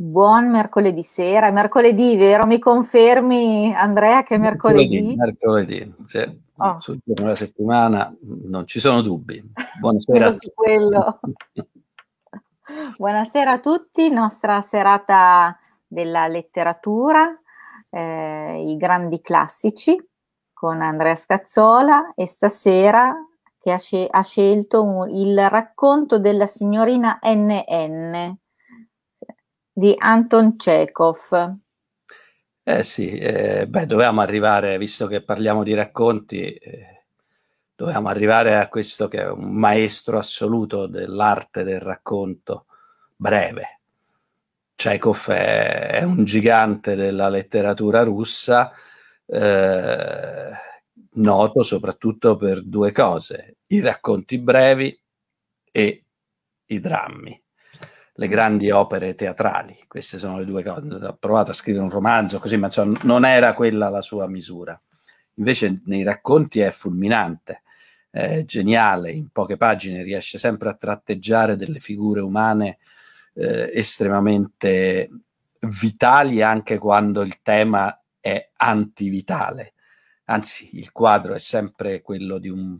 Buon mercoledì sera, mercoledì, vero? Mi confermi, Andrea, che è mercoledì? Mercoledì, sì. Oh. sul giorno della settimana non ci sono dubbi. Buonasera. Buonasera a tutti, nostra serata della letteratura, eh, i grandi classici con Andrea Scazzola e stasera che ha, sce- ha scelto un, il racconto della signorina NN di Anton Chekhov. Eh sì, eh, beh, dovevamo arrivare, visto che parliamo di racconti, eh, dovevamo arrivare a questo che è un maestro assoluto dell'arte del racconto breve. Chekhov è, è un gigante della letteratura russa, eh, noto soprattutto per due cose, i racconti brevi e i drammi le grandi opere teatrali. Queste sono le due cose. Ha provato a scrivere un romanzo così, ma insomma, non era quella la sua misura. Invece nei racconti è fulminante, è geniale, in poche pagine riesce sempre a tratteggiare delle figure umane eh, estremamente vitali anche quando il tema è antivitale. Anzi, il quadro è sempre quello di un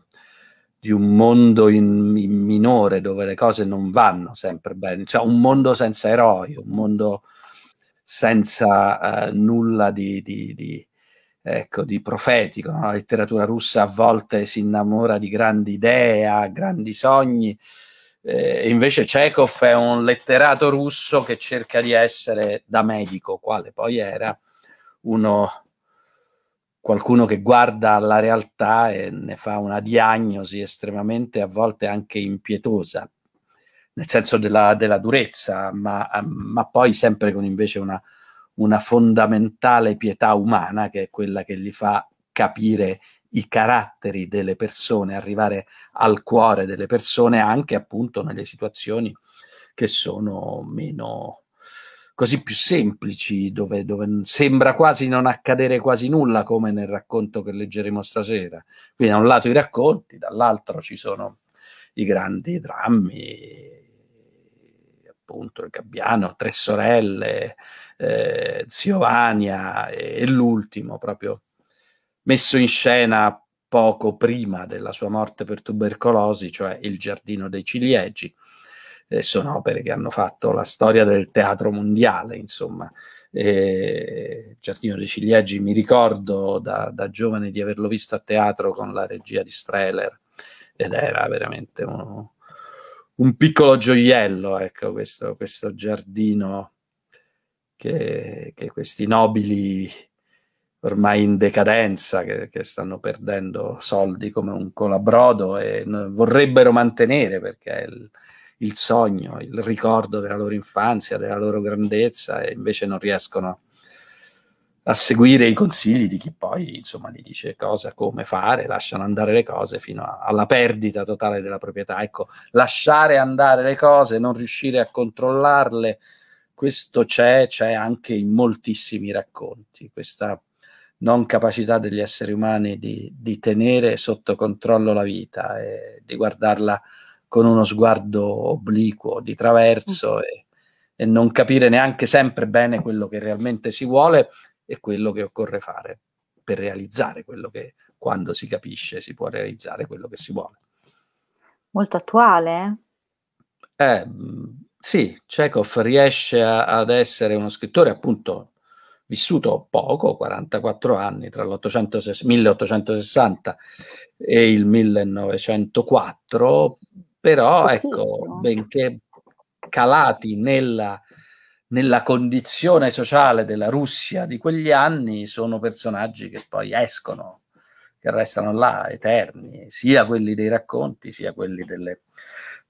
di un mondo in, in, minore dove le cose non vanno sempre bene, cioè un mondo senza eroi, un mondo senza uh, nulla di, di, di, ecco, di profetico. No? La letteratura russa a volte si innamora di grandi idee, ha grandi sogni, eh, invece Chekhov è un letterato russo che cerca di essere da medico, quale poi era uno qualcuno che guarda la realtà e ne fa una diagnosi estremamente a volte anche impietosa, nel senso della, della durezza, ma, ma, poi sempre con invece una, una fondamentale pietà umana che è quella che gli fa capire i caratteri delle persone, arrivare al cuore delle persone anche appunto nelle situazioni che sono meno, così più semplici, dove, dove, sembra quasi non accadere quasi nulla, come nel racconto che leggeremo stasera. Quindi da un lato i racconti, dall'altro ci sono i grandi drammi, appunto il Gabbiano, Tre sorelle, eh, Zio Vania e, e l'ultimo proprio messo in scena poco prima della sua morte per tubercolosi, cioè Il giardino dei ciliegi, eh, sono opere che hanno fatto la storia del teatro mondiale, insomma. Eh, Giardino dei Ciliegi mi ricordo da, da, giovane di averlo visto a teatro con la regia di Streller ed era veramente uno, un piccolo gioiello, ecco, questo, questo giardino che, che, questi nobili ormai in decadenza, che, che, stanno perdendo soldi come un colabrodo e vorrebbero mantenere perché il, il sogno, il ricordo della loro infanzia, della loro grandezza e invece non riescono a seguire i consigli di chi poi insomma gli dice cosa, come fare, lasciano andare le cose fino a, alla perdita totale della proprietà. Ecco, lasciare andare le cose, non riuscire a controllarle, questo c'è, c'è anche in moltissimi racconti, questa non capacità degli esseri umani di, di tenere sotto controllo la vita e di guardarla con uno sguardo obliquo, di traverso mm. e, e non capire neanche sempre bene quello che realmente si vuole e quello che occorre fare per realizzare quello che quando si capisce si può realizzare quello che si vuole. Molto attuale? Eh, sì, Chekhov riesce a, ad essere uno scrittore appunto vissuto poco, 44 anni, tra l'1860 1860 e il 1904, però ecco, benché calati nella, nella condizione sociale della Russia di quegli anni, sono personaggi che poi escono, che restano là eterni, sia quelli dei racconti, sia quelli delle,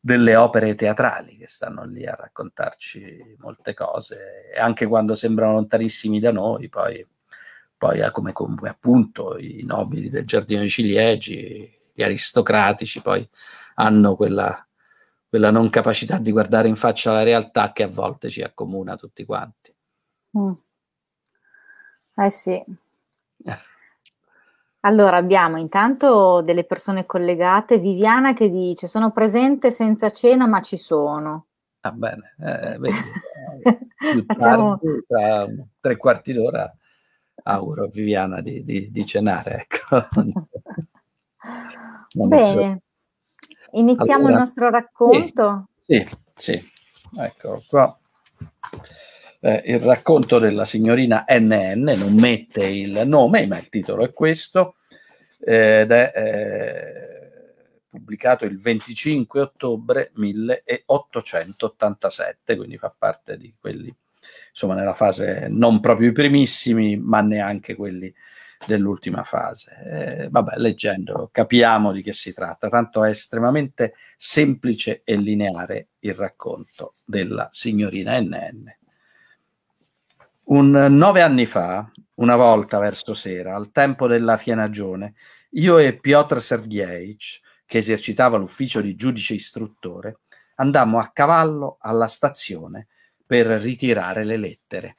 delle opere teatrali che stanno lì a raccontarci molte cose, e anche quando sembrano lontanissimi da noi, poi, poi come, come appunto i nobili del Giardino di Ciliegi, gli aristocratici, poi hanno quella, quella non capacità di guardare in faccia la realtà che a volte ci accomuna tutti quanti. Mm. Eh sì. Allora abbiamo intanto delle persone collegate, Viviana che dice sono presente senza cena ma ci sono. Ah, bene, eh, vedi, più Facciamo... tardi, tra tre quarti d'ora, auguro a Viviana di, di, di cenare. Ecco. Bene, iniziamo allora, il nostro racconto. Sì, sì, sì. ecco qua. Eh, il racconto della signorina NN non mette il nome, ma il titolo è questo, eh, ed è eh, pubblicato il 25 ottobre 1887, quindi fa parte di quelli, insomma, nella fase non proprio i primissimi, ma neanche quelli dell'ultima fase. Eh, vabbè, leggendolo capiamo di che si tratta, tanto è estremamente semplice e lineare il racconto della signorina NN. Un nove anni fa, una volta verso sera, al tempo della fienagione, io e Piotr Sergeevich, che esercitava l'ufficio di giudice istruttore, andammo a cavallo alla stazione per ritirare le lettere.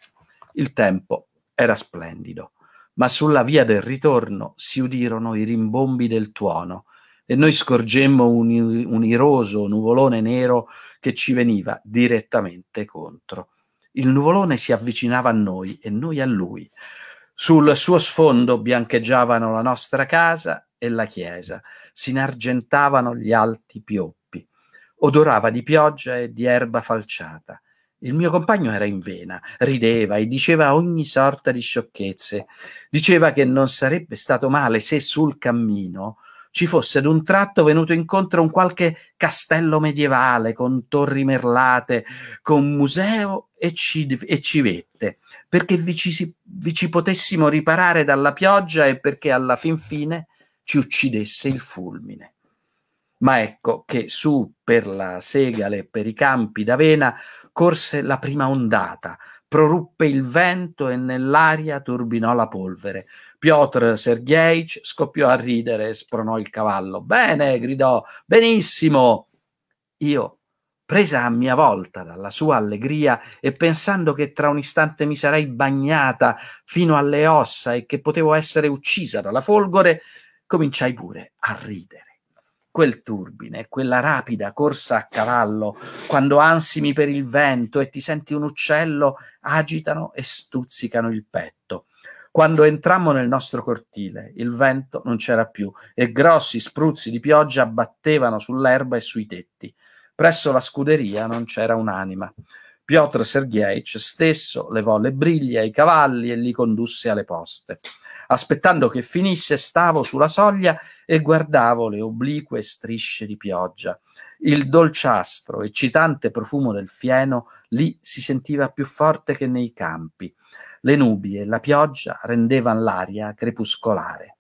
Il tempo era splendido ma sulla via del ritorno si udirono i rimbombi del tuono e noi scorgemmo un, un iroso nuvolone nero che ci veniva direttamente contro. Il nuvolone si avvicinava a noi e noi a lui. Sul suo sfondo biancheggiavano la nostra casa e la chiesa, si inargentavano gli alti pioppi. Odorava di pioggia e di erba falciata. Il mio compagno era in vena, rideva e diceva ogni sorta di sciocchezze. Diceva che non sarebbe stato male se sul cammino ci fosse d'un tratto venuto incontro un qualche castello medievale con torri merlate, con museo e, ci, e civette, perché vi ci, vi ci potessimo riparare dalla pioggia e perché alla fin fine ci uccidesse il fulmine. Ma ecco che su per la segale e per i campi d'avena corse la prima ondata, proruppe il vento e nell'aria turbinò la polvere. Piotr Sergeich scoppiò a ridere e spronò il cavallo. Bene, gridò, benissimo. Io, presa a mia volta dalla sua allegria e pensando che tra un istante mi sarei bagnata fino alle ossa e che potevo essere uccisa dalla folgore, cominciai pure a ridere quel turbine, quella rapida corsa a cavallo, quando ansimi per il vento e ti senti un uccello, agitano e stuzzicano il petto. Quando entrammo nel nostro cortile, il vento non c'era più e grossi spruzzi di pioggia battevano sull'erba e sui tetti. Presso la scuderia non c'era un'anima. Piotr Sergeich stesso levò le briglie ai cavalli e li condusse alle poste. Aspettando che finisse, stavo sulla soglia e guardavo le oblique strisce di pioggia. Il dolciastro, eccitante profumo del fieno lì si sentiva più forte che nei campi. Le nubi e la pioggia rendevano l'aria crepuscolare.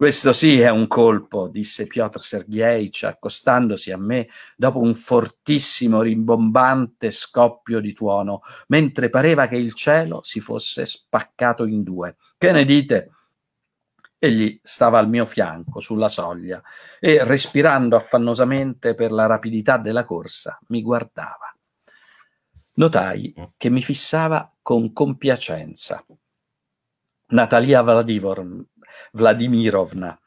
Questo sì è un colpo, disse Piotr Sergeevich accostandosi a me dopo un fortissimo, rimbombante scoppio di tuono, mentre pareva che il cielo si fosse spaccato in due. Che ne dite? Egli stava al mio fianco, sulla soglia, e respirando affannosamente per la rapidità della corsa, mi guardava. Notai che mi fissava con compiacenza. Natalia Vladivor Vladimirovna,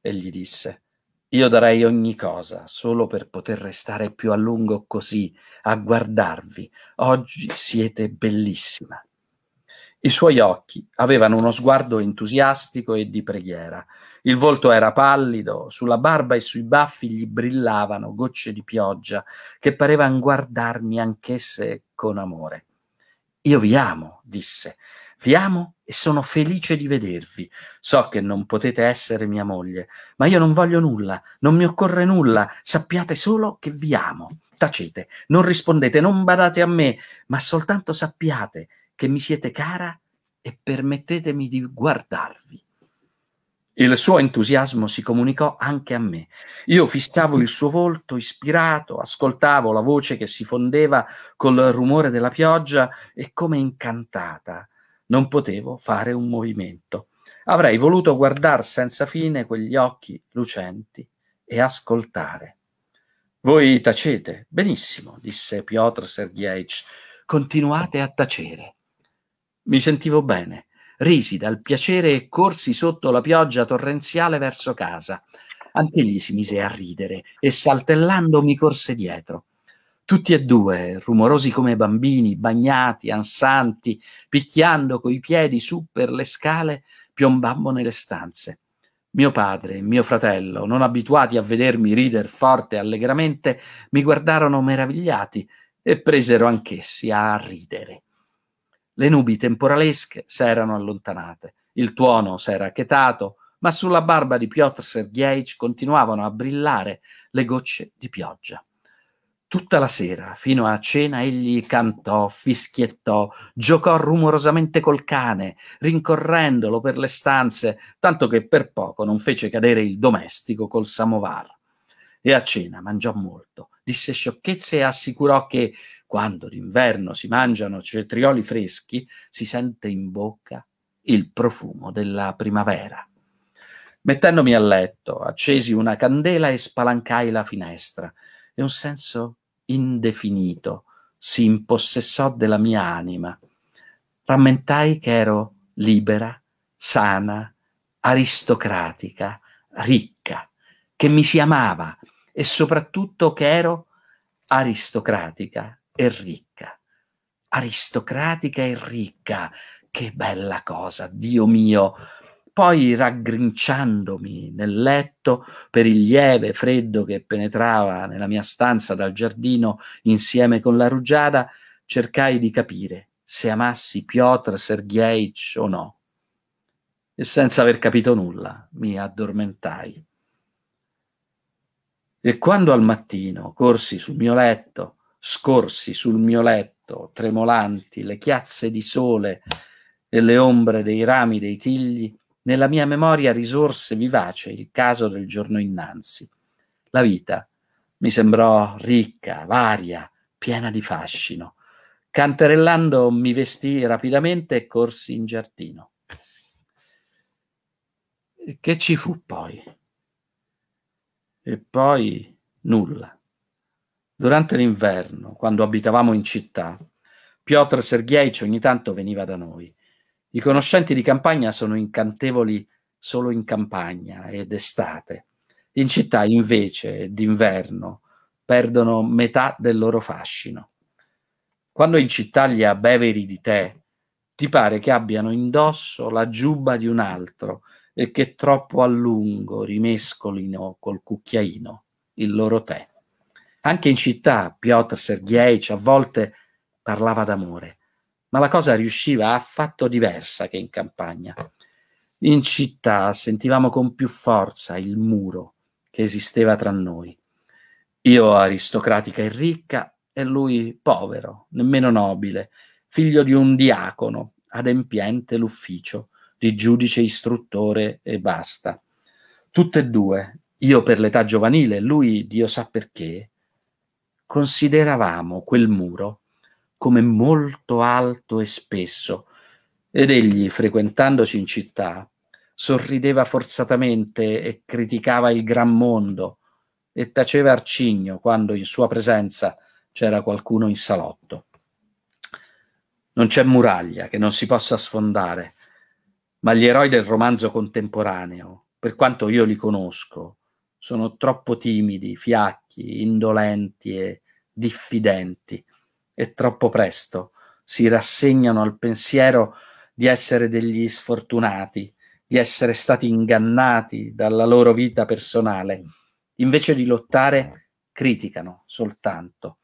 e gli disse, io darei ogni cosa solo per poter restare più a lungo così, a guardarvi. Oggi siete bellissima. I suoi occhi avevano uno sguardo entusiastico e di preghiera. Il volto era pallido, sulla barba e sui baffi gli brillavano gocce di pioggia che parevano guardarmi anch'esse con amore. Io vi amo, disse, vi amo e sono felice di vedervi. So che non potete essere mia moglie, ma io non voglio nulla, non mi occorre nulla, sappiate solo che vi amo. Tacete, non rispondete, non badate a me, ma soltanto sappiate che mi siete cara e permettetemi di guardarvi. Il suo entusiasmo si comunicò anche a me. Io fissavo il suo volto ispirato, ascoltavo la voce che si fondeva col rumore della pioggia e come incantata non potevo fare un movimento. Avrei voluto guardare senza fine quegli occhi lucenti e ascoltare. Voi tacete. Benissimo, disse Piotr Sergeevich. Continuate a tacere. Mi sentivo bene. Risi dal piacere e corsi sotto la pioggia torrenziale verso casa. Anche egli si mise a ridere e saltellando mi corse dietro. Tutti e due, rumorosi come bambini, bagnati, ansanti, picchiando coi piedi su per le scale, piombammo nelle stanze. Mio padre e mio fratello, non abituati a vedermi rider forte e allegramente, mi guardarono meravigliati e presero anch'essi a ridere. Le nubi temporalesche s'erano allontanate, il tuono s'era chetato, ma sulla barba di Piotr Sergeevich continuavano a brillare le gocce di pioggia. Tutta la sera, fino a cena, egli cantò, fischiettò, giocò rumorosamente col cane, rincorrendolo per le stanze, tanto che per poco non fece cadere il domestico col samovar. E a cena mangiò molto, disse sciocchezze e assicurò che quando d'inverno si mangiano cetrioli freschi, si sente in bocca il profumo della primavera. Mettendomi a letto, accesi una candela e spalancai la finestra e un senso indefinito si impossessò della mia anima. Rammentai che ero libera, sana, aristocratica, ricca, che mi si amava e soprattutto che ero aristocratica e ricca. Aristocratica e ricca, che bella cosa, Dio mio! Poi, raggrinciandomi nel letto per il lieve freddo che penetrava nella mia stanza dal giardino insieme con la rugiada, cercai di capire se amassi Piotr Sergeevich o no. E senza aver capito nulla, mi addormentai. E quando al mattino corsi sul mio letto, scorsi sul mio letto, tremolanti, le chiazze di sole e le ombre dei rami dei tigli, nella mia memoria risorse vivace il caso del giorno innanzi. La vita mi sembrò ricca, varia, piena di fascino. Canterellando mi vestii rapidamente e corsi in giardino. Che ci fu poi? E poi nulla. Durante l'inverno, quando abitavamo in città, Piotr Sergeevich ogni tanto veniva da noi. I conoscenti di campagna sono incantevoli solo in campagna ed estate. In città, invece, d'inverno, perdono metà del loro fascino. Quando in città gli abbeveri di tè, ti pare che abbiano indosso la giubba di un altro e che troppo a lungo rimescolino col cucchiaino il loro tè. Anche in città Piotr Sergeevich a volte parlava d'amore ma la cosa riusciva affatto diversa che in campagna. In città sentivamo con più forza il muro che esisteva tra noi. Io aristocratica e ricca e lui povero, nemmeno nobile, figlio di un diacono, adempiente l'ufficio, di giudice istruttore e basta. Tutte e due, io per l'età giovanile, lui Dio sa perché, consideravamo quel muro come molto alto e spesso, ed egli, frequentandoci in città, sorrideva forzatamente e criticava il gran mondo e taceva arcigno quando in sua presenza c'era qualcuno in salotto. Non c'è muraglia che non si possa sfondare, ma gli eroi del romanzo contemporaneo, per quanto io li conosco, sono troppo timidi, fiacchi, indolenti e diffidenti e troppo presto si rassegnano al pensiero di essere degli sfortunati, di essere stati ingannati dalla loro vita personale. Invece di lottare, criticano soltanto,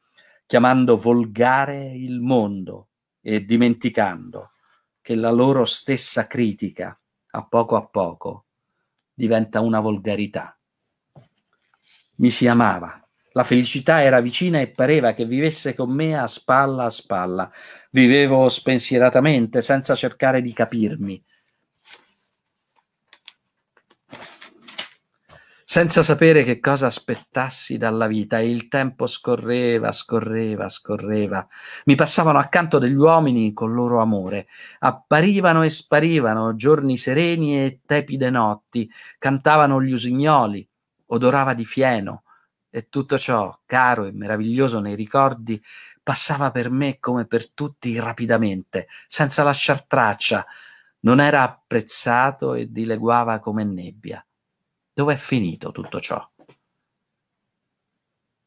chiamando volgare il mondo e dimenticando che la loro stessa critica, a poco a poco, diventa una volgarità. Mi si amava, la felicità era vicina e pareva che vivesse con me a spalla a spalla. Vivevo spensieratamente, senza cercare di capirmi. senza sapere che cosa aspettassi dalla vita e il tempo scorreva, scorreva, scorreva. Mi passavano accanto degli uomini con loro amore, apparivano e sparivano giorni sereni e tepide notti, cantavano gli usignoli, odorava di fieno, e tutto ciò, caro e meraviglioso nei ricordi, passava per me come per tutti rapidamente, senza lasciar traccia, non era apprezzato e dileguava come nebbia. Dov'è finito tutto ciò?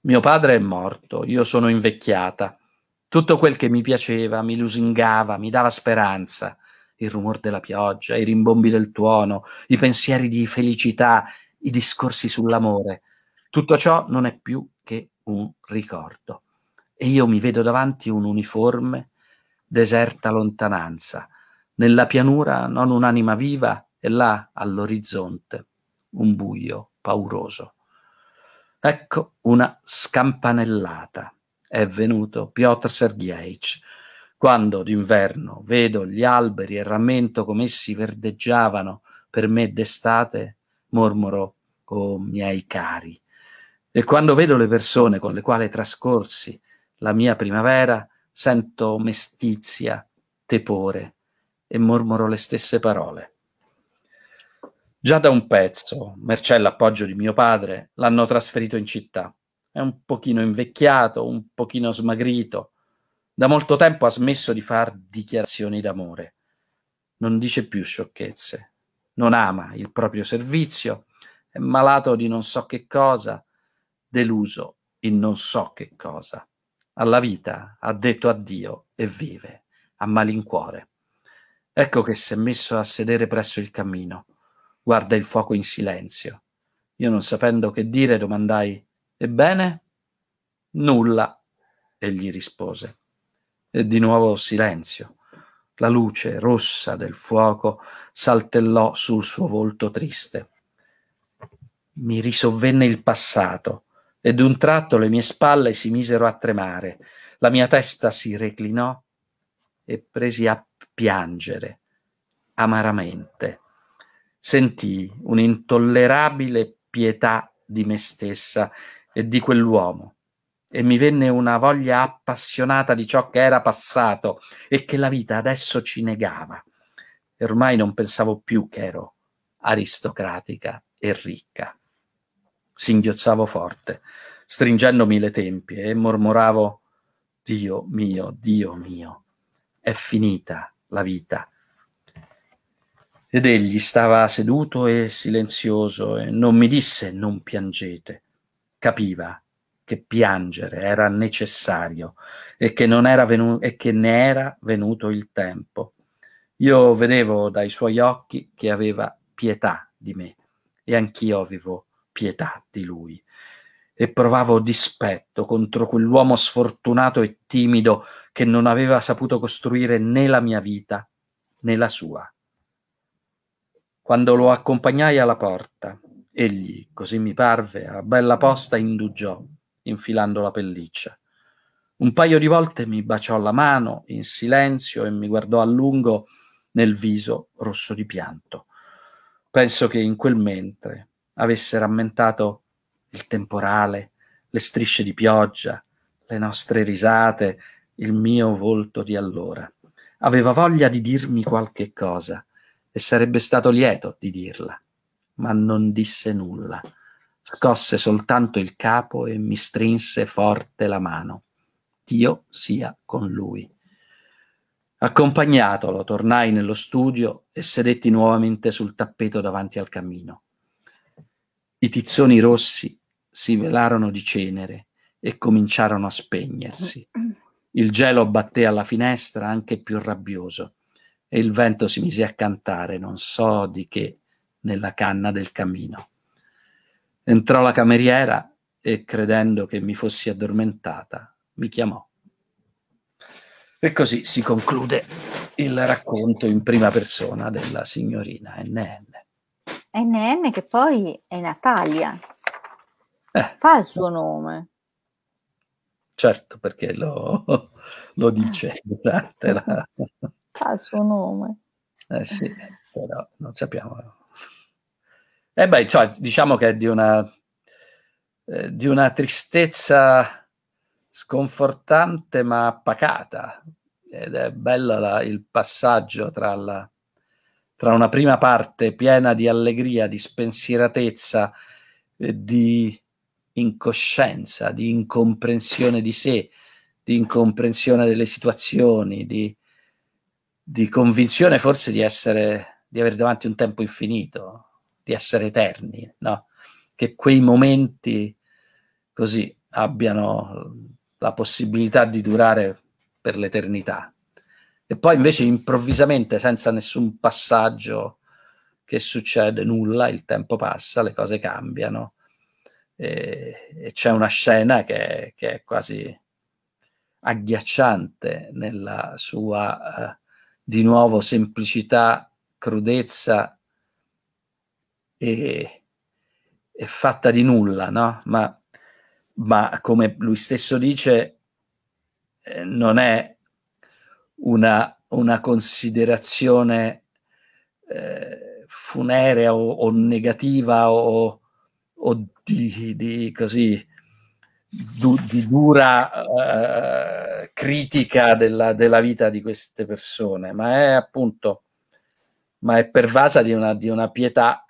Mio padre è morto, io sono invecchiata. Tutto quel che mi piaceva, mi lusingava, mi dava speranza. Il rumore della pioggia, i rimbombi del tuono, i pensieri di felicità, i discorsi sull'amore. Tutto ciò non è più che un ricordo. E io mi vedo davanti un uniforme, deserta lontananza. Nella pianura non un'anima viva e là all'orizzonte un buio pauroso. Ecco una scampanellata. È venuto Piotr Sergeevich. Quando d'inverno vedo gli alberi e rammento come essi verdeggiavano per me d'estate, mormoro, oh miei cari. E quando vedo le persone con le quali trascorsi la mia primavera, sento mestizia, tepore e mormoro le stesse parole. Già da un pezzo, mercè l'appoggio di mio padre, l'hanno trasferito in città. È un pochino invecchiato, un pochino smagrito. Da molto tempo ha smesso di far dichiarazioni d'amore. Non dice più sciocchezze. Non ama il proprio servizio. È malato di non so che cosa, deluso in non so che cosa. Alla vita ha detto addio e vive, a malincuore. Ecco che si è messo a sedere presso il cammino guarda il fuoco in silenzio. Io non sapendo che dire domandai Ebbene? Nulla, egli rispose. E di nuovo silenzio. La luce rossa del fuoco saltellò sul suo volto triste. Mi risovvenne il passato e d'un tratto le mie spalle si misero a tremare, la mia testa si reclinò e presi a piangere amaramente sentii un'intollerabile pietà di me stessa e di quell'uomo e mi venne una voglia appassionata di ciò che era passato e che la vita adesso ci negava. E ormai non pensavo più che ero aristocratica e ricca. Singhiozzavo forte, stringendomi le tempie e mormoravo Dio mio, Dio mio, è finita la vita ed egli stava seduto e silenzioso e non mi disse non piangete. Capiva che piangere era necessario e che, era venu- e che ne era venuto il tempo. Io vedevo dai suoi occhi che aveva pietà di me e anch'io avevo pietà di lui e provavo dispetto contro quell'uomo sfortunato e timido che non aveva saputo costruire né la mia vita né la sua. Quando lo accompagnai alla porta, egli, così mi parve, a bella posta indugiò, infilando la pelliccia. Un paio di volte mi baciò la mano in silenzio e mi guardò a lungo nel viso rosso di pianto. Penso che in quel mentre avesse rammentato il temporale, le strisce di pioggia, le nostre risate, il mio volto di allora. Aveva voglia di dirmi qualche cosa e sarebbe stato lieto di dirla, ma non disse nulla. Scosse soltanto il capo e mi strinse forte la mano. Dio sia con lui. Accompagnatolo, tornai nello studio e sedetti nuovamente sul tappeto davanti al camino. I tizzoni rossi si velarono di cenere e cominciarono a spegnersi. Il gelo batté alla finestra anche più rabbioso e il vento si mise a cantare non so di che nella canna del camino. Entrò la cameriera e credendo che mi fossi addormentata, mi chiamò. E così si conclude il racconto in prima persona della signorina NN. NN che poi è Natalia. Eh. Fa il suo nome. Certo, perché lo, lo dice durante la ha il suo nome. Eh sì, però non sappiamo. E eh beh, cioè, diciamo che è di una, eh, di una tristezza sconfortante ma pacata. Ed è bello la, il passaggio tra, la, tra una prima parte piena di allegria, di spensieratezza, eh, di incoscienza, di incomprensione di sé, di incomprensione delle situazioni, di, di convinzione forse di essere, di avere davanti un tempo infinito, di essere eterni, no? Che quei momenti così abbiano la possibilità di durare per l'eternità. E poi invece improvvisamente, senza nessun passaggio che succede, nulla, il tempo passa, le cose cambiano e, e c'è una scena che, che, è quasi agghiacciante nella sua, uh, di nuovo, semplicità, crudezza e, e fatta di nulla, no? Ma, ma come lui stesso dice, eh, non è una, una considerazione eh, funerea o, o, negativa o, o di, di, così du, di dura uh, critica della, della, vita di queste persone, ma è appunto ma è pervasa di una, di una pietà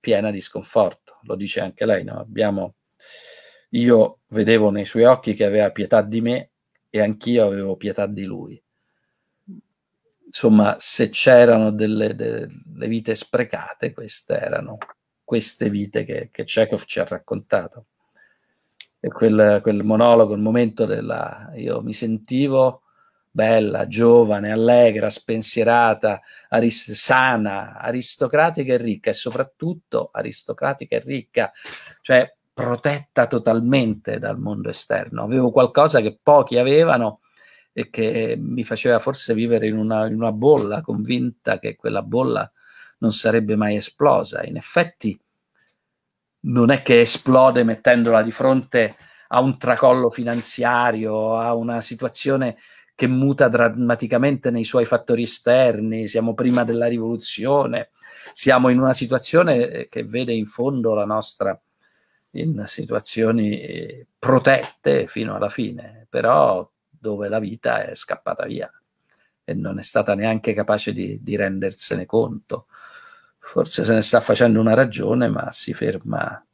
piena di sconforto. Lo dice anche lei, no? Abbiamo, io vedevo nei suoi occhi che aveva pietà di me e anch'io avevo pietà di lui insomma, se c'erano delle, delle, vite sprecate, queste erano queste vite che, che Chekhov ci ha raccontato. E quel, quel monologo, il momento della... io mi sentivo bella, giovane, allegra, spensierata, aris- sana, aristocratica e ricca e soprattutto aristocratica e ricca, cioè protetta totalmente dal mondo esterno. Avevo qualcosa che pochi avevano e che mi faceva forse vivere in una, in una bolla, convinta che quella bolla non sarebbe mai esplosa. In effetti non è che esplode mettendola di fronte a un tracollo finanziario, a una situazione che muta drammaticamente nei suoi fattori esterni, siamo prima della rivoluzione, siamo in una situazione che vede in fondo la nostra in situazioni protette fino alla fine, però dove la vita è scappata via e non è stata neanche capace di, di rendersene conto. Forse se ne sta facendo una ragione, ma si ferma,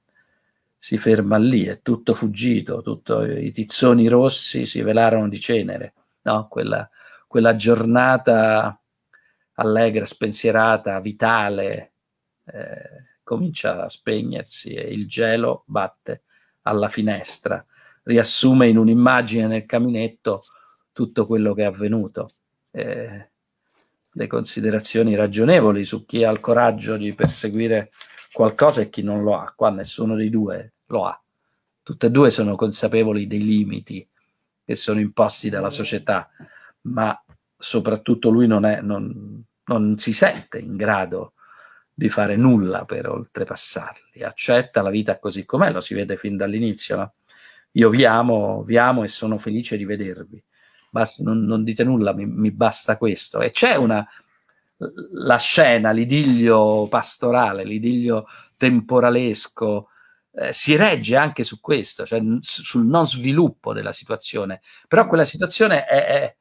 si ferma lì, è tutto fuggito, tutto, i tizzoni rossi si velarono di cenere, no? quella, quella giornata allegra, spensierata, vitale, eh, comincia a spegnersi e il gelo batte alla finestra riassume in un'immagine nel caminetto tutto quello che è avvenuto. Eh, le considerazioni ragionevoli su chi ha il coraggio di perseguire qualcosa e chi non lo ha. Qua nessuno dei due lo ha. Tutte e due sono consapevoli dei limiti che sono imposti dalla società, ma soprattutto lui non, è, non, non si sente in grado di fare nulla per oltrepassarli. Accetta la vita così com'è, lo si vede fin dall'inizio. No? Io vi amo, vi amo e sono felice di vedervi. Basta, non, non, dite nulla, mi, mi, basta questo. E c'è una, la scena, l'idillio pastorale, l'idillio temporalesco, eh, si regge anche su questo, cioè sul non sviluppo della situazione. Però quella situazione è, è,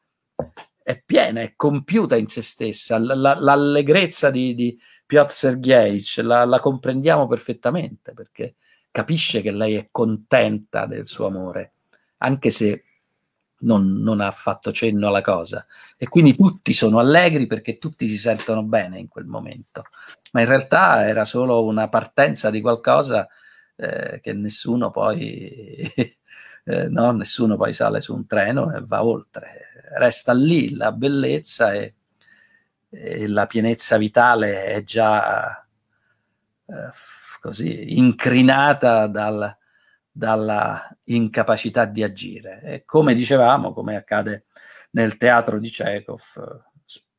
è piena, è compiuta in se stessa. L- l- l'allegrezza di, di Piotr Sergeyevich la, la comprendiamo perfettamente perché capisce che lei è contenta del suo amore, anche se non, non, ha fatto cenno alla cosa. E quindi tutti sono allegri perché tutti si sentono bene in quel momento. Ma in realtà era solo una partenza di qualcosa eh, che nessuno poi, eh, no, nessuno poi sale su un treno e va oltre. Resta lì la bellezza e, e la pienezza vitale è già eh, così incrinata dal, dalla incapacità di agire. E come dicevamo, come accade nel teatro di Chekhov,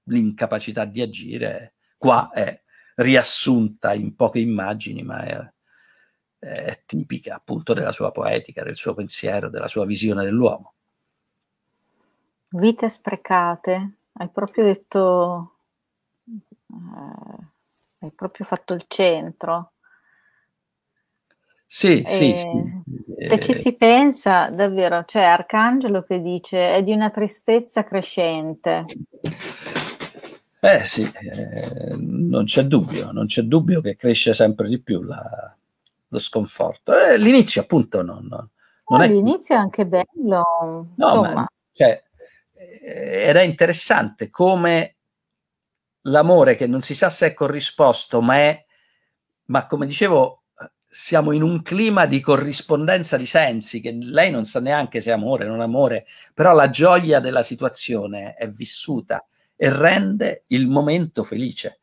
l'incapacità di agire qua è riassunta in poche immagini, ma è, è tipica appunto della sua poetica, del suo pensiero, della sua visione dell'uomo. Vite sprecate, hai proprio detto, eh, hai proprio fatto il centro sì, sì, sì. Se ci si pensa, davvero, c'è Arcangelo che dice è di una tristezza crescente. Eh sì, eh, non c'è dubbio, non c'è dubbio che cresce sempre di più la, lo sconforto. Eh, l'inizio appunto non, non, non oh, è... L'inizio è anche bello, no, ma, cioè, eh, ed è interessante come l'amore che non si sa se è corrisposto, ma è, ma come dicevo, siamo in un clima di corrispondenza di sensi che lei non sa neanche se è amore, non amore, però la gioia della situazione è vissuta e rende il momento felice.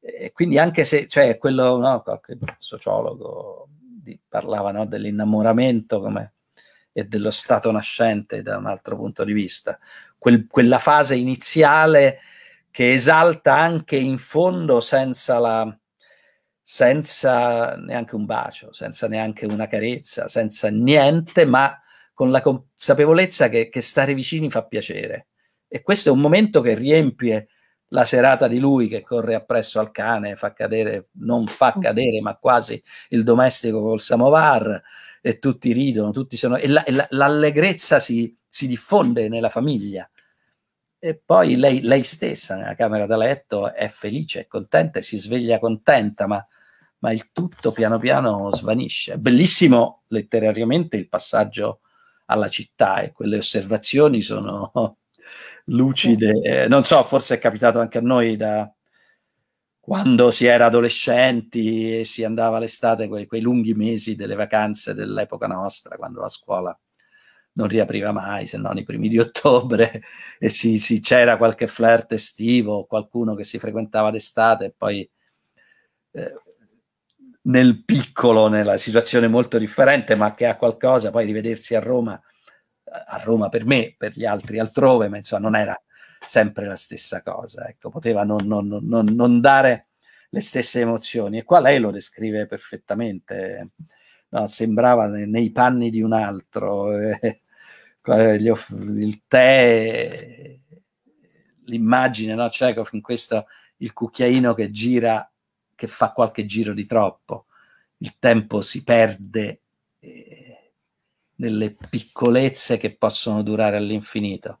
E quindi anche se, cioè, quello, no, qualche sociologo di, parlava no, dell'innamoramento come, e dello stato nascente da un altro punto di vista, Quel, quella fase iniziale che esalta anche in fondo senza la, senza neanche un bacio, senza neanche una carezza, senza niente, ma con la consapevolezza che, che stare vicini fa piacere. E questo è un momento che riempie la serata di lui che corre appresso al cane, fa cadere, non fa mm. cadere, ma quasi il domestico col samovar, e tutti ridono, tutti sono, e, la, e la, l'allegrezza si, si, diffonde nella famiglia. E poi lei, lei, stessa nella camera da letto è felice, è contenta e si sveglia contenta, ma ma il tutto piano piano svanisce. È bellissimo letterariamente il passaggio alla città e quelle osservazioni sono lucide. Eh, non so, forse è capitato anche a noi da quando si era adolescenti e si andava l'estate, quei, quei lunghi mesi delle vacanze dell'epoca nostra, quando la scuola non riapriva mai, se non i primi di ottobre, e si, si, c'era qualche flirt estivo, qualcuno che si frequentava d'estate e poi eh, nel piccolo, nella situazione molto differente, ma che ha qualcosa, poi rivedersi a Roma, a Roma per me, per gli altri altrove, ma insomma non era sempre la stessa cosa, ecco, poteva non, non, non, non dare le stesse emozioni. E qua lei lo descrive perfettamente, no, sembrava nei panni di un altro, eh, il tè, l'immagine, no, Chekhov in questo, il cucchiaino che gira che fa qualche giro di troppo. Il tempo si perde eh, nelle piccolezze che possono durare all'infinito.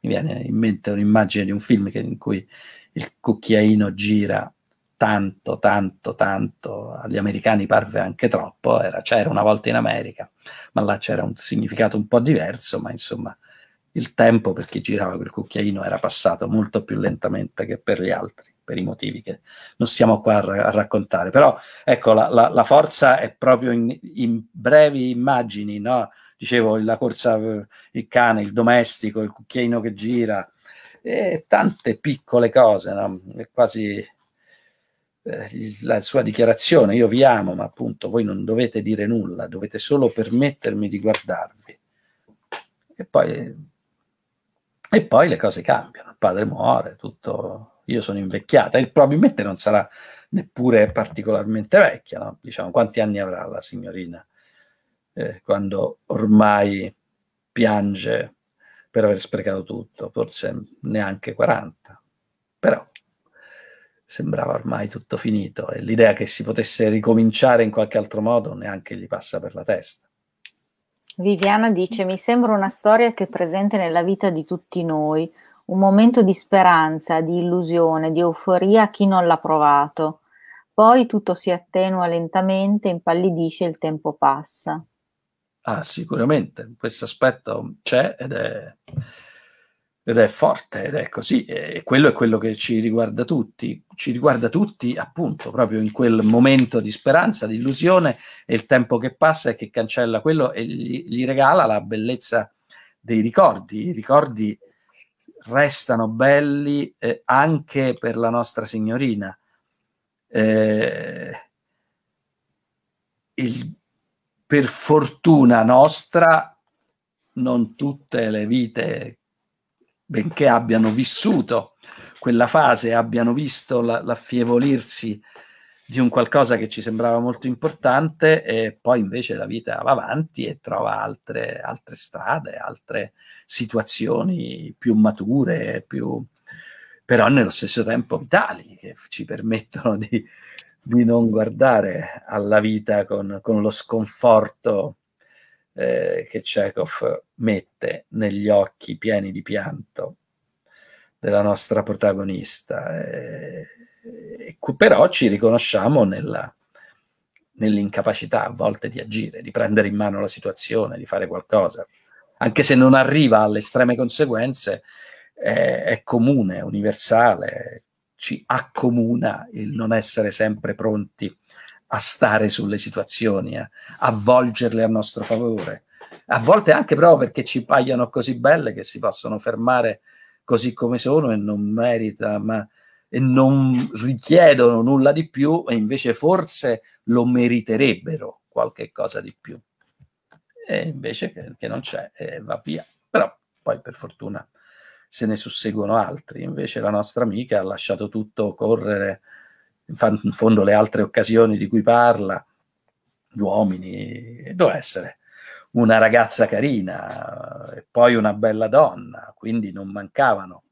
Mi viene in mente un'immagine di un film che, in cui il cucchiaino gira tanto, tanto, tanto, agli americani parve anche troppo, era, c'era una volta in America, ma là c'era un significato un po' diverso, ma insomma il tempo per chi girava quel cucchiaino era passato molto più lentamente che per gli altri per i motivi che non stiamo qua a, a raccontare. Però ecco, la, la, la, forza è proprio in, in brevi immagini, no? Dicevo, la corsa, il cane, il domestico, il cucchiaino che gira, e tante piccole cose, no? È quasi eh, la sua dichiarazione, io vi amo, ma appunto voi non dovete dire nulla, dovete solo permettermi di guardarvi. E poi, e poi le cose cambiano, il padre muore, tutto io sono invecchiata e probabilmente non sarà neppure particolarmente vecchia, no? diciamo, quanti anni avrà la signorina eh, quando ormai piange per aver sprecato tutto, forse neanche 40, però sembrava ormai tutto finito e l'idea che si potesse ricominciare in qualche altro modo neanche gli passa per la testa. Viviana dice: Mi sembra una storia che è presente nella vita di tutti noi, un momento di speranza, di illusione, di euforia a chi non l'ha provato. Poi tutto si attenua lentamente, impallidisce e il tempo passa. Ah, sicuramente, questo aspetto c'è ed è, ed è forte ed è così, e quello è quello che ci riguarda tutti, ci riguarda tutti appunto proprio in quel momento di speranza, di illusione e il tempo che passa e che cancella quello e gli, gli regala la bellezza dei ricordi, i ricordi restano belli eh, anche per la nostra signorina. Eh, il, per fortuna nostra, non tutte le vite, benché abbiano vissuto quella fase, abbiano visto la, l'affievolirsi di un qualcosa che ci sembrava molto importante e poi invece la vita va avanti e trova altre, altre strade, altre situazioni più mature, più, però nello stesso tempo vitali, che ci permettono di, di non guardare alla vita con, con lo sconforto eh, che Chekhov mette negli occhi pieni di pianto della nostra protagonista. Eh, però ci riconosciamo nella, nell'incapacità a volte di agire, di prendere in mano la situazione, di fare qualcosa. Anche se non arriva alle estreme conseguenze, è, è comune, universale, ci accomuna il non essere sempre pronti a stare sulle situazioni, a, a volgerle a nostro favore. A volte anche proprio perché ci paiono così belle che si possono fermare così come sono e non merita, ma non richiedono nulla di più e invece forse lo meriterebbero qualche cosa di più. E invece che, che non c'è, e va via. Però poi per fortuna se ne susseguono altri. Invece la nostra amica ha lasciato tutto correre, in fondo le altre occasioni di cui parla, gli uomini, doveva essere una ragazza carina e poi una bella donna, quindi non mancavano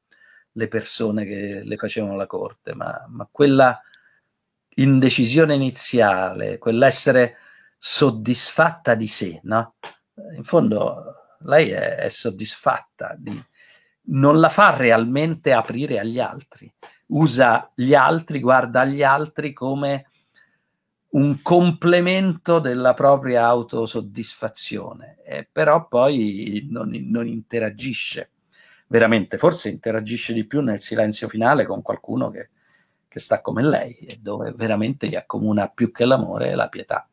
le persone che le facevano la corte, ma, ma quella indecisione iniziale, quell'essere soddisfatta di sé, no? In fondo lei è, è soddisfatta di, non la fa realmente aprire agli altri, usa gli altri, guarda gli altri come un complemento della propria autosoddisfazione, eh, però poi non, non, interagisce veramente, forse interagisce di più nel silenzio finale con qualcuno che, che sta come lei e dove veramente gli accomuna più che l'amore la pietà.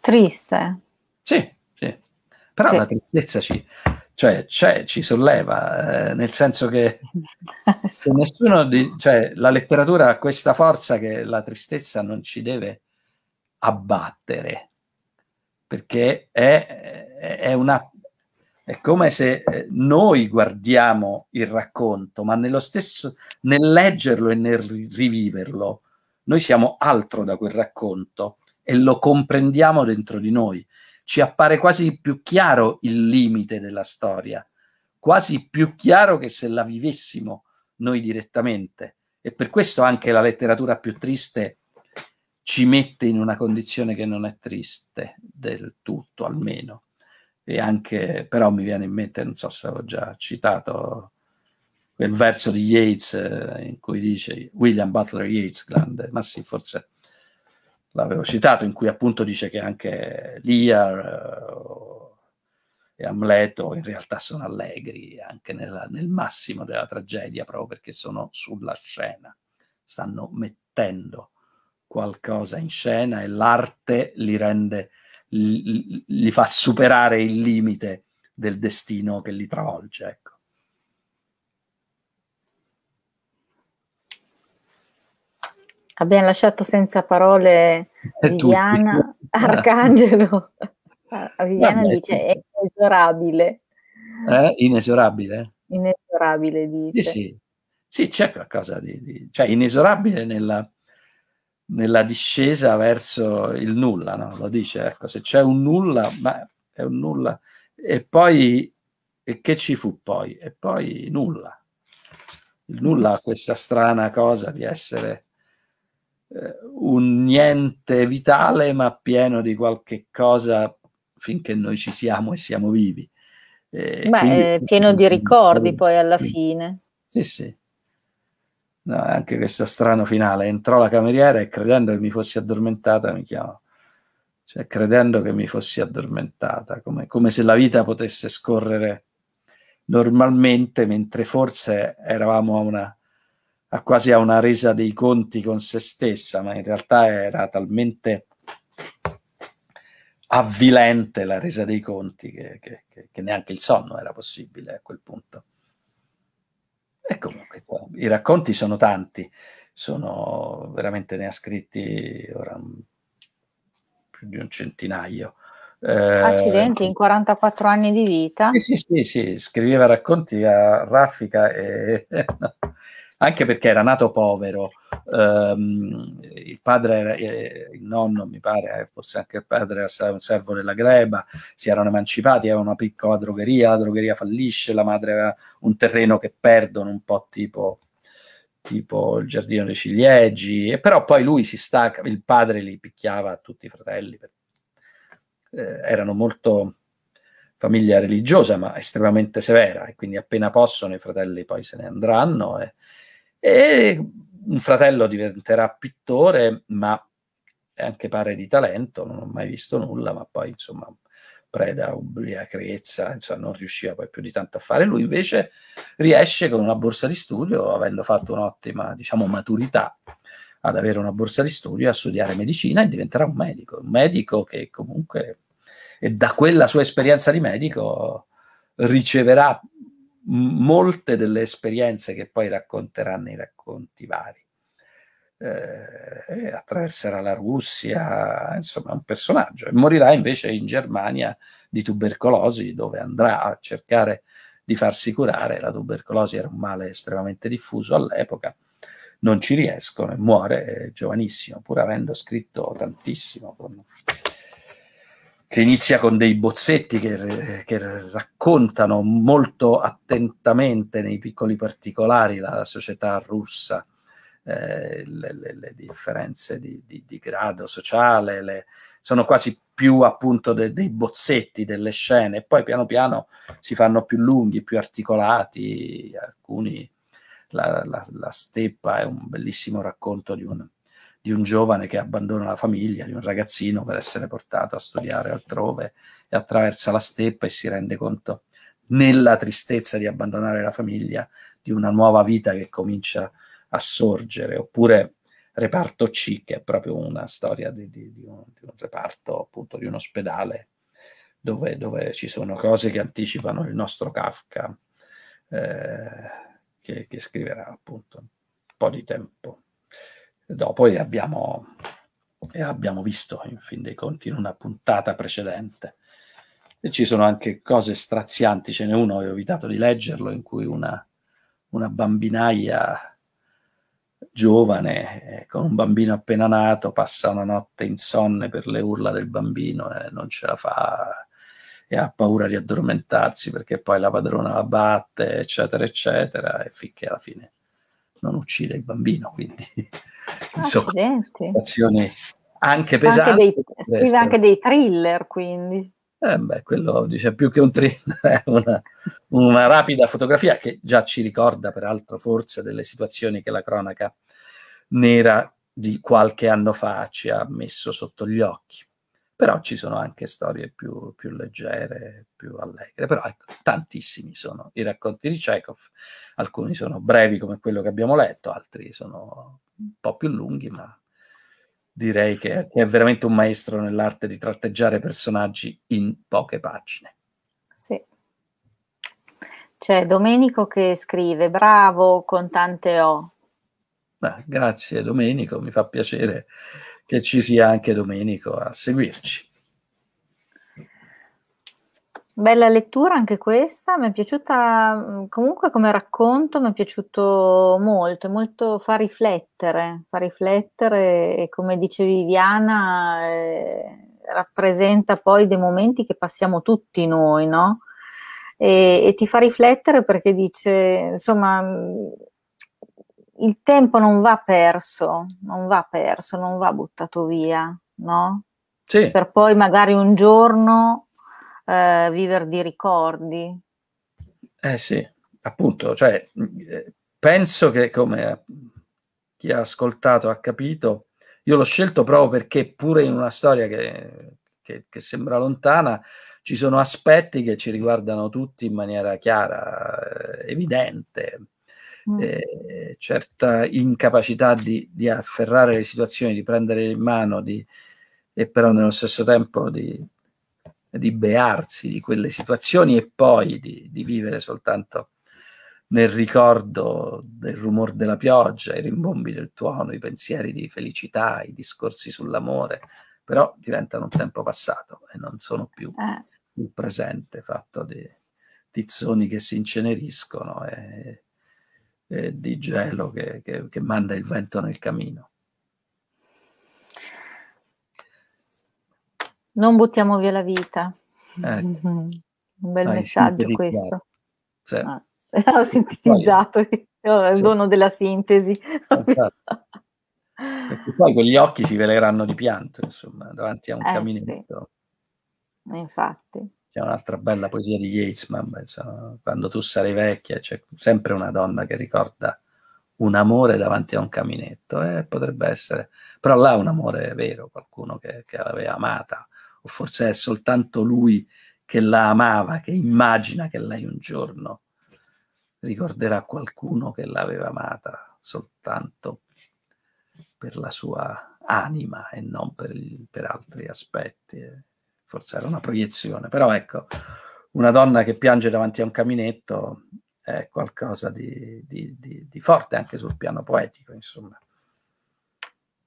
Triste. Sì, sì. Però sì. la tristezza ci, cioè, ci solleva, eh, nel senso che se nessuno di, cioè, la letteratura ha questa forza che la tristezza non ci deve abbattere, perché è, è, una, è come se eh, noi guardiamo il racconto, ma nello stesso, nel leggerlo e nel riviverlo, noi siamo altro da quel racconto e lo comprendiamo dentro di noi ci appare quasi più chiaro il limite della storia, quasi più chiaro che se la vivessimo noi direttamente. E per questo anche la letteratura più triste ci mette in una condizione che non è triste del tutto, almeno. E anche, però mi viene in mente, non so se l'avevo già citato, quel verso di Yeats eh, in cui dice William Butler Yeats, grande, ma sì, forse l'avevo citato, in cui appunto dice che anche Lear uh, e Amleto in realtà sono allegri anche nella, nel massimo della tragedia, proprio perché sono sulla scena, stanno mettendo qualcosa in scena e l'arte li rende, li, fa superare il limite del destino che li travolge. Ecco. Abbiamo lasciato senza parole Viviana, Arcangelo. Viviana Vabbè, dice è inesorabile. Eh? Inesorabile? Inesorabile dice. Sì, sì. sì c'è qualcosa di, di... cioè inesorabile nella, nella, discesa verso il nulla, no? Lo dice, ecco, se c'è un nulla, ma è un nulla. E poi, e che ci fu poi? E poi nulla. Il nulla ha questa strana cosa di essere eh, un niente vitale ma pieno di qualche cosa finché noi ci siamo e siamo vivi. Eh, Beh, quindi, è pieno di ricordi poi alla fine. Sì, sì. No, anche questo strano finale. Entrò la cameriera e credendo che mi fossi addormentata mi chiamò. Cioè, credendo che mi fossi addormentata, come, come se la vita potesse scorrere normalmente, mentre forse eravamo a una a quasi a una resa dei conti con se stessa, ma in realtà era talmente avvilente la resa dei conti che, che, che, che neanche il sonno era possibile a quel punto. E comunque i racconti sono tanti, sono veramente ne ha scritti ora più di un centinaio. Eh, Accidenti, in 44 anni di vita. Sì, sì, sì, sì. scriveva racconti a raffica e anche perché era nato povero. Um, il padre, era, eh, il nonno, mi pare, eh, forse anche il padre era un servo della greba, si erano emancipati, aveva una piccola drogheria, la drogheria fallisce, la madre aveva un terreno che perdono, un po' tipo, tipo il giardino dei ciliegi, e però poi lui si stacca, il padre li picchiava a tutti i fratelli, per, eh, erano molto famiglia religiosa ma estremamente severa e quindi appena possono i fratelli poi se ne andranno e, e un fratello diventerà pittore, ma anche pare di talento, non ho mai visto nulla, ma poi insomma preda, ubriacrezza, insomma non riusciva poi più di tanto a fare. Lui invece riesce con una borsa di studio, avendo fatto un'ottima, diciamo, maturità, ad avere una borsa di studio, a studiare medicina e diventerà un medico, un medico che comunque e da quella sua esperienza di medico riceverà molte delle esperienze che poi racconterà nei racconti vari. Eh, attraverserà la Russia, insomma, è un personaggio e morirà invece in Germania di tubercolosi, dove andrà a cercare di farsi curare. La tubercolosi era un male estremamente diffuso all'epoca, non ci riescono e muore giovanissimo, pur avendo scritto tantissimo. Con, che inizia con dei bozzetti che, che, raccontano molto attentamente nei piccoli particolari la società russa, eh, le, le, le, differenze di, di, di grado sociale, le, sono quasi più appunto de, dei bozzetti delle scene. E poi piano piano si fanno più lunghi, più articolati, alcuni la, la, la steppa è un bellissimo racconto di un, di un giovane che abbandona la famiglia, di un ragazzino per essere portato a studiare altrove e attraversa la steppa e si rende conto nella tristezza di abbandonare la famiglia di una nuova vita che comincia a sorgere, oppure reparto C, che è proprio una storia di, di, di, un, di un, reparto, appunto, di un ospedale, dove, dove, ci sono cose che anticipano il nostro Kafka, eh, che, che, scriverà appunto un po' di tempo dopo e abbiamo, abbiamo visto, in fin dei conti, in una puntata precedente. E ci sono anche cose strazianti, ce n'è uno, ho evitato di leggerlo, in cui una, una bambinaia giovane, eh, con un bambino appena nato, passa una notte insonne per le urla del bambino e non ce la fa e ha paura di addormentarsi perché poi la padrona la batte, eccetera, eccetera, e finché alla fine non uccide il bambino. Quindi, insomma, situazioni anche pesanti. Anche dei, scrive anche dei thriller, quindi. Eh beh, quello dice più che un thriller, è una, una, rapida fotografia che già ci ricorda, peraltro, forse delle situazioni che la cronaca nera di qualche anno fa ci ha messo sotto gli occhi. Però ci sono anche storie più, più leggere, più allegre. Però ecco, tantissimi sono i racconti di Chekhov. Alcuni sono brevi come quello che abbiamo letto, altri sono un po' più lunghi, ma direi che, è veramente un maestro nell'arte di tratteggiare personaggi in poche pagine. Sì. C'è Domenico che scrive bravo con tante O. Beh, grazie Domenico, mi fa piacere che ci sia anche Domenico a seguirci. Bella lettura anche questa, mi è piaciuta mm, comunque come racconto, mi è piaciuto molto, molto fa riflettere, fa riflettere e come dice Viviana eh, rappresenta poi dei momenti che passiamo tutti noi, no? E, e ti fa riflettere perché dice, insomma, mm, il tempo non va perso, non va perso, non va buttato via, no? Sì. Per poi magari un giorno eh, vivere di ricordi. Eh sì, appunto, cioè, eh, penso che come chi ha ascoltato ha capito, io l'ho scelto proprio perché pure in una storia che, che, che sembra lontana ci sono aspetti che ci riguardano tutti in maniera chiara, eh, evidente, mm. eh, certa incapacità di, di, afferrare le situazioni, di prendere in mano, di, e però nello stesso tempo di, di bearsi di quelle situazioni e poi di, di vivere soltanto nel ricordo del rumore della pioggia, i rimbombi del tuono, i pensieri di felicità, i discorsi sull'amore, però diventano un tempo passato e non sono più eh. il presente fatto di tizzoni che si inceneriscono e, e di gelo che, che, che manda il vento nel camino. Non buttiamo via la vita. Ecco. Un bel Hai messaggio questo. Sì. Ah, ho sintetizzato poi, il sì. dono della sintesi. Perché poi quegli occhi si veleranno di pianto, insomma, davanti a un eh, caminetto. Sì. Infatti. C'è un'altra bella poesia di Yeats, ma insomma, quando tu sarai vecchia, c'è sempre una donna che ricorda un amore davanti a un caminetto, eh, potrebbe essere, però là un amore vero, qualcuno che, che l'aveva amata, o forse è soltanto lui che la amava, che immagina che lei un giorno ricorderà qualcuno che l'aveva amata soltanto per la sua anima e non per, per altri aspetti. Forse era una proiezione, però ecco, una donna che piange davanti a un caminetto è qualcosa di, di, di, di forte anche sul piano poetico, insomma.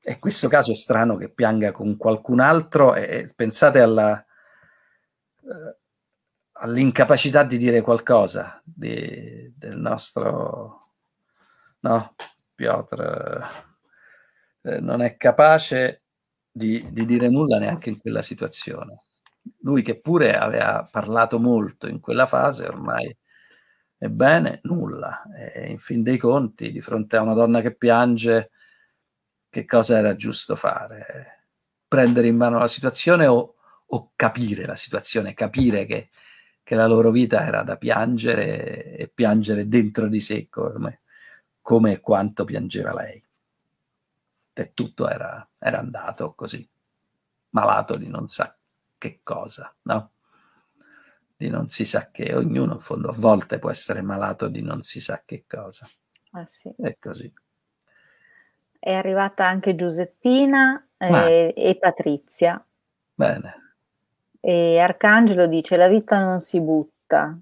E questo caso è strano che pianga con qualcun altro e, pensate alla, eh, all'incapacità di dire qualcosa di, del nostro no, Piotr eh, non è capace di, di, dire nulla neanche in quella situazione. Lui che pure aveva parlato molto in quella fase, ormai ebbene, nulla. E in fin dei conti, di fronte a una donna che piange, che cosa era giusto fare? Prendere in mano la situazione o, o capire la situazione, capire che, che, la loro vita era da piangere e piangere dentro di sé come, come quanto piangeva lei. E tutto era, era andato così, malato di non sa che cosa, no? Di non si sa che, ognuno in fondo a volte può essere malato di non si sa che cosa. Ah, sì. È così è arrivata anche Giuseppina eh, e Patrizia. Bene. E Arcangelo dice la vita non si butta,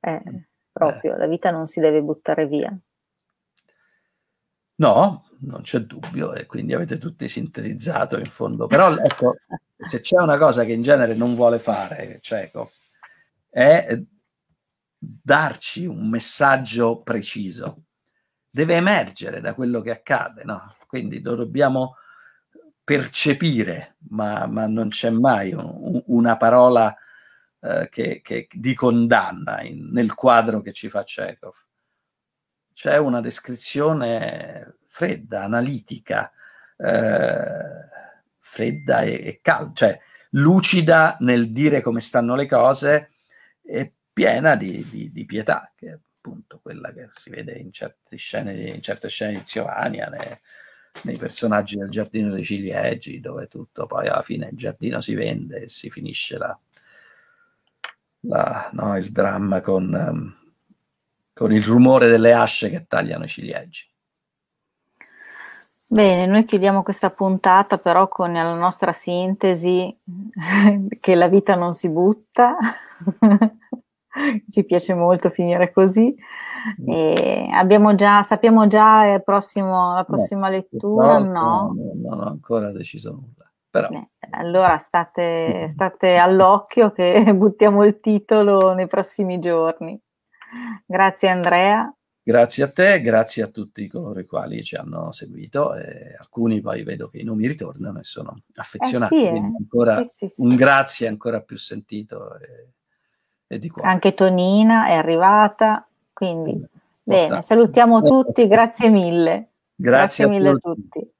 eh, proprio, eh. la vita non si deve buttare via. No, non c'è dubbio, e quindi avete tutti sintetizzato in fondo. Però ecco, se c'è una cosa che in genere non vuole fare Chekhov, è darci un messaggio preciso. Deve emergere da quello che accade, no? quindi lo dobbiamo percepire, ma, ma non c'è mai un, una parola eh, che, che, di condanna in, nel quadro che ci fa Chekhov. C'è una descrizione fredda, analitica, eh, fredda e, e calda, cioè lucida nel dire come stanno le cose e piena di, di, di pietà, che è appunto quella che si vede in certe scene, in certe scene di Ziovania, ne, nei personaggi del giardino dei ciliegi, dove tutto poi alla fine il giardino si vende e si finisce la, la, no, il dramma con, um, con il rumore delle asce che tagliano i ciliegi. Bene, noi chiudiamo questa puntata però con la nostra sintesi che la vita non si butta. Ci piace molto finire così. Mm. Abbiamo già, sappiamo già il prossimo, la prossima no, lettura? No, non ho ancora deciso nulla. Però. Eh, allora state, state all'occhio che buttiamo il titolo nei prossimi giorni. Grazie Andrea. Grazie a te, grazie a tutti coloro i quali ci hanno seguito. Eh, alcuni poi vedo che i nomi ritornano e sono affezionati. Eh sì, eh. ancora sì, sì, un grazie ancora più sentito. E, e di cuore. Anche Tonina è arrivata. Quindi, bene, salutiamo tutti, grazie mille. Grazie, grazie mille a tutti.